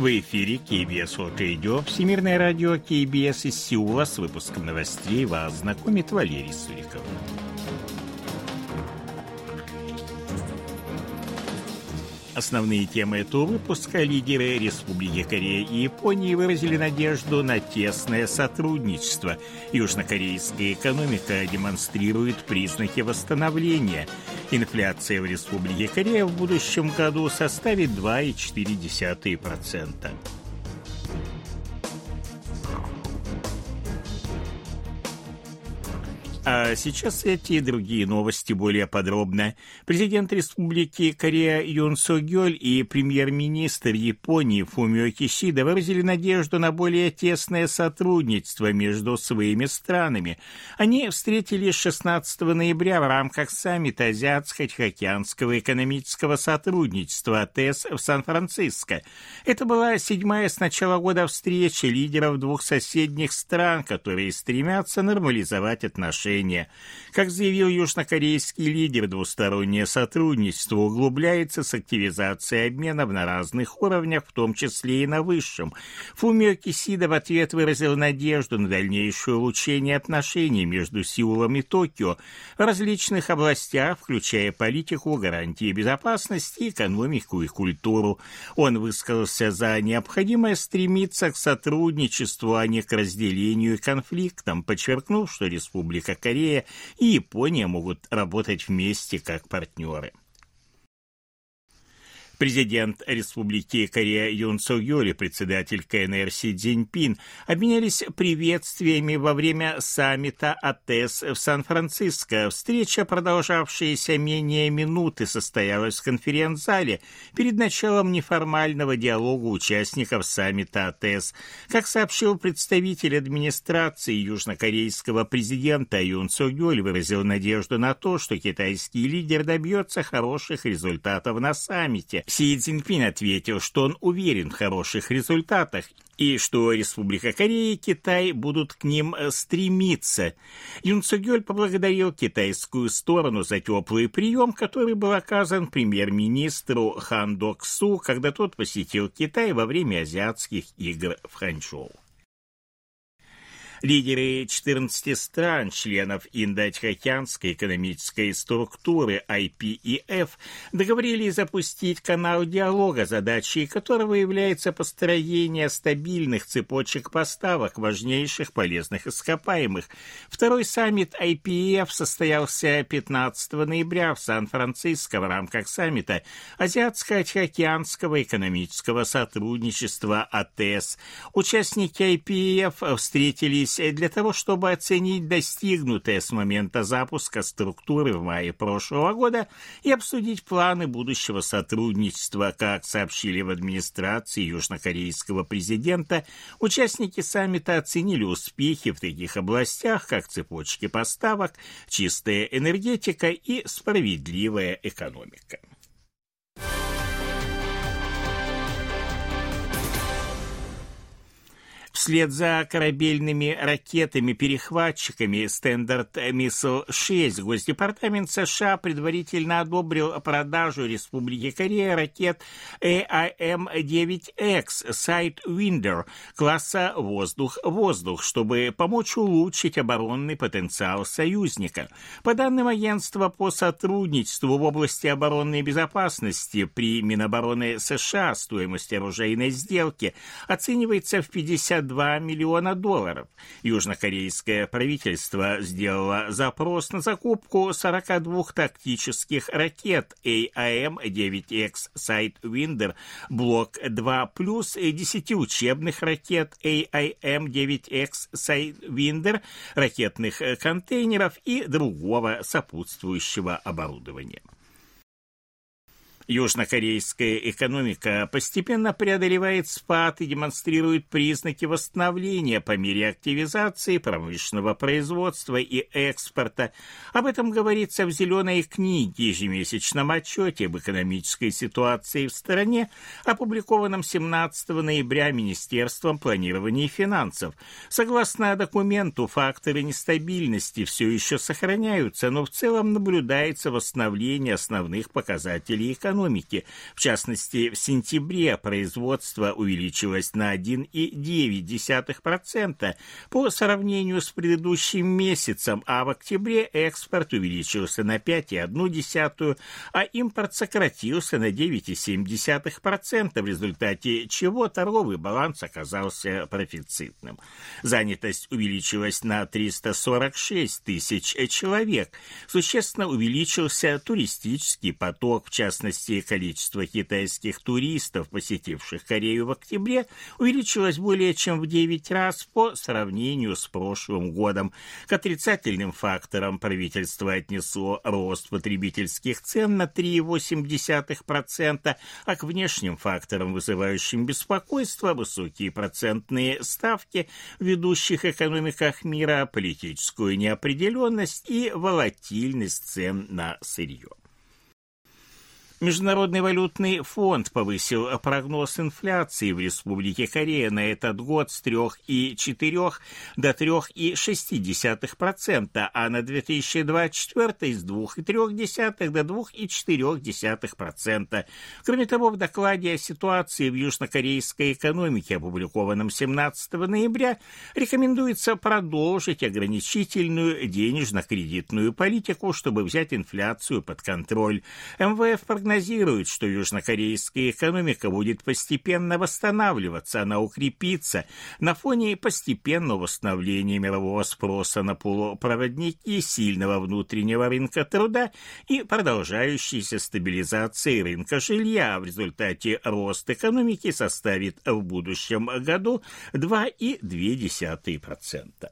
В эфире KBS World Radio, Всемирное радио KBS из Сеула с выпуском новостей вас знакомит Валерий Суриков. Основные темы этого выпуска лидеры Республики Корея и Японии выразили надежду на тесное сотрудничество. Южнокорейская экономика демонстрирует признаки восстановления. Инфляция в Республике Корея в будущем году составит 2,4%. А сейчас эти и другие новости более подробно. Президент Республики Корея Юн Со Гёль и премьер-министр Японии Фумио Кишида выразили надежду на более тесное сотрудничество между своими странами. Они встретились 16 ноября в рамках саммита Азиатско-Тихоокеанского экономического сотрудничества АТЭС в Сан-Франциско. Это была седьмая с начала года встреча лидеров двух соседних стран, которые стремятся нормализовать отношения отношения. Как заявил южнокорейский лидер, двустороннее сотрудничество углубляется с активизацией обменов на разных уровнях, в том числе и на высшем. Фумио Кисида в ответ выразил надежду на дальнейшее улучшение отношений между Сеулом и Токио в различных областях, включая политику, гарантии безопасности, экономику и культуру. Он высказался за необходимое стремиться к сотрудничеству, а не к разделению и конфликтам, подчеркнув, что Республика Корея и Япония могут работать вместе как партнеры. Президент Республики Корея Юн Со Гёль и председатель КНР Си Цзиньпин обменялись приветствиями во время саммита АТЭС в Сан-Франциско. Встреча, продолжавшаяся менее минуты, состоялась в конференц-зале перед началом неформального диалога участников саммита АТЭС. Как сообщил представитель администрации южнокорейского президента Юн Со Гёль выразил надежду на то, что китайский лидер добьется хороших результатов на саммите. Си Цзиньпин ответил, что он уверен в хороших результатах и что Республика Корея и Китай будут к ним э, стремиться. Юн Цугёль поблагодарил китайскую сторону за теплый прием, который был оказан премьер-министру Хан Док Су, когда тот посетил Китай во время азиатских игр в Ханчжоу. Лидеры 14 стран, членов Индо-Тихоокеанской экономической структуры IPEF, договорились запустить канал диалога, задачей которого является построение стабильных цепочек поставок важнейших полезных ископаемых. Второй саммит IPEF состоялся 15 ноября в Сан-Франциско в рамках саммита Азиатско-Тихоокеанского экономического сотрудничества АТС. Участники IPEF встретились собрались для того, чтобы оценить достигнутое с момента запуска структуры в мае прошлого года и обсудить планы будущего сотрудничества, как сообщили в администрации южнокорейского президента. Участники саммита оценили успехи в таких областях, как цепочки поставок, чистая энергетика и справедливая экономика. Вслед за корабельными ракетами-перехватчиками Standard Missile-6 Госдепартамент США предварительно одобрил продажу Республике Корея ракет AIM-9X Sidewinder класса «Воздух-воздух», чтобы помочь улучшить оборонный потенциал союзника. По данным агентства по сотрудничеству в области оборонной безопасности при Минобороны США стоимость оружейной сделки оценивается в 50 2 миллиона долларов. Южнокорейское правительство сделало запрос на закупку 42 тактических ракет AIM-9X Sidewinder Блок 2 плюс 10 учебных ракет AIM-9X Sidewinder, ракетных контейнеров и другого сопутствующего оборудования. Южнокорейская экономика постепенно преодолевает спад и демонстрирует признаки восстановления по мере активизации промышленного производства и экспорта. Об этом говорится в «Зеленой книге» ежемесячном отчете об экономической ситуации в стране, опубликованном 17 ноября Министерством планирования и финансов. Согласно документу, факторы нестабильности все еще сохраняются, но в целом наблюдается восстановление основных показателей экономики экономики. В частности, в сентябре производство увеличилось на 1,9% по сравнению с предыдущим месяцем, а в октябре экспорт увеличился на 5,1%, а импорт сократился на 9,7%, в результате чего торговый баланс оказался профицитным. Занятость увеличилась на 346 тысяч человек. Существенно увеличился туристический поток, в частности, количество китайских туристов, посетивших Корею в октябре, увеличилось более чем в 9 раз по сравнению с прошлым годом. К отрицательным факторам правительство отнесло рост потребительских цен на 3,8%, а к внешним факторам, вызывающим беспокойство, высокие процентные ставки в ведущих экономиках мира, политическую неопределенность и волатильность цен на сырье. Международный валютный фонд повысил прогноз инфляции в Республике Корея на этот год с 3,4 до 3,6%, а на 2024 с 2,3 до 2,4%. Кроме того, в докладе о ситуации в южнокорейской экономике, опубликованном 17 ноября, рекомендуется продолжить ограничительную денежно-кредитную политику, чтобы взять инфляцию под контроль. МВФ прогнозирует прогнозирует, что южнокорейская экономика будет постепенно восстанавливаться, она укрепится на фоне постепенного восстановления мирового спроса на полупроводники, сильного внутреннего рынка труда и продолжающейся стабилизации рынка жилья. В результате рост экономики составит в будущем году 2,2%.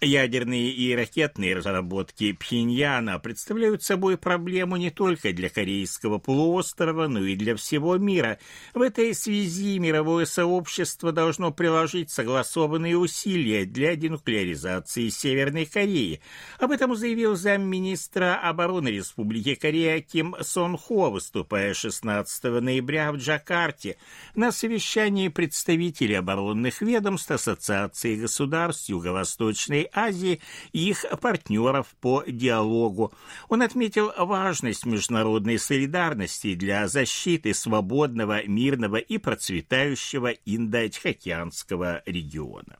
Ядерные и ракетные разработки Пхеньяна представляют собой проблему не только для Корейского полуострова, но и для всего мира. В этой связи мировое сообщество должно приложить согласованные усилия для денуклеаризации Северной Кореи. Об этом заявил замминистра обороны Республики Корея Ким Сон Хо, выступая 16 ноября в Джакарте на совещании представителей оборонных ведомств Ассоциации государств Юго-Восточной Азии и их партнеров по диалогу. Он отметил важность международной солидарности для защиты свободного, мирного и процветающего Индо-Тихоокеанского региона.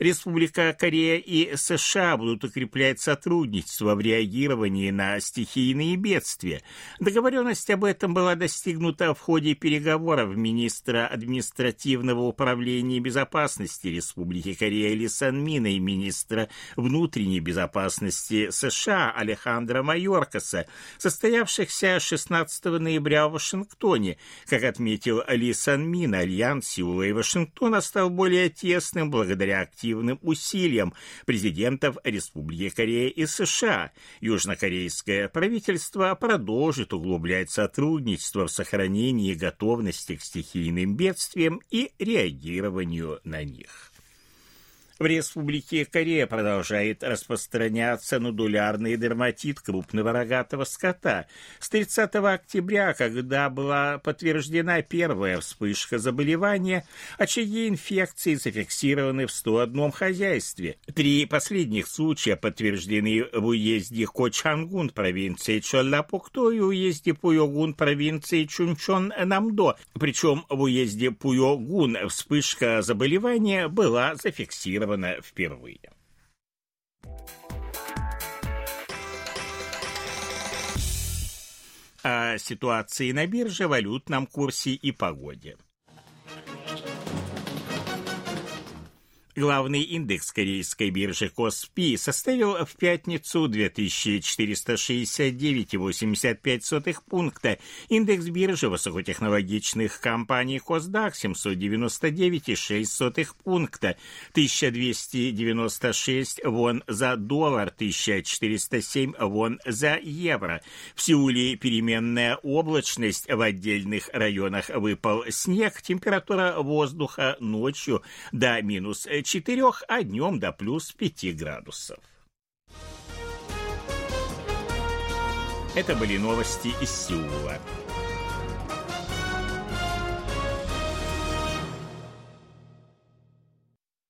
Республика Корея и США будут укреплять сотрудничество в реагировании на стихийные бедствия. Договоренность об этом была достигнута в ходе переговоров министра административного управления безопасности Республики Корея Ли Санмина и министра внутренней безопасности США Алехандро Майоркаса, состоявшихся 16 ноября в Вашингтоне. Как отметил Ли Санмин, альянс Сеула и Вашингтона стал более тесным благодаря активности активным усилиям президентов Республики Корея и США. Южнокорейское правительство продолжит углублять сотрудничество в сохранении готовности к стихийным бедствиям и реагированию на них. В Республике Корея продолжает распространяться нодулярный дерматит крупного рогатого скота. С 30 октября, когда была подтверждена первая вспышка заболевания, очаги инфекции зафиксированы в 101 хозяйстве. Три последних случая подтверждены в уезде Кочангун провинции Чоллапукто и уезде Пуйогун провинции Чунчон-Намдо. Причем в уезде Пуйогун вспышка заболевания была зафиксирована зафиксировано впервые. О ситуации на бирже, валютном курсе и погоде. Главный индекс корейской биржи Коспи составил в пятницу 2469,85 пункта. Индекс биржи высокотехнологичных компаний Косдак 799,6 пункта. 1296 вон за доллар, 1407 вон за евро. В Сеуле переменная облачность, в отдельных районах выпал снег, температура воздуха ночью до минус 4, а днем до плюс 5 градусов. Это были новости из Сеула.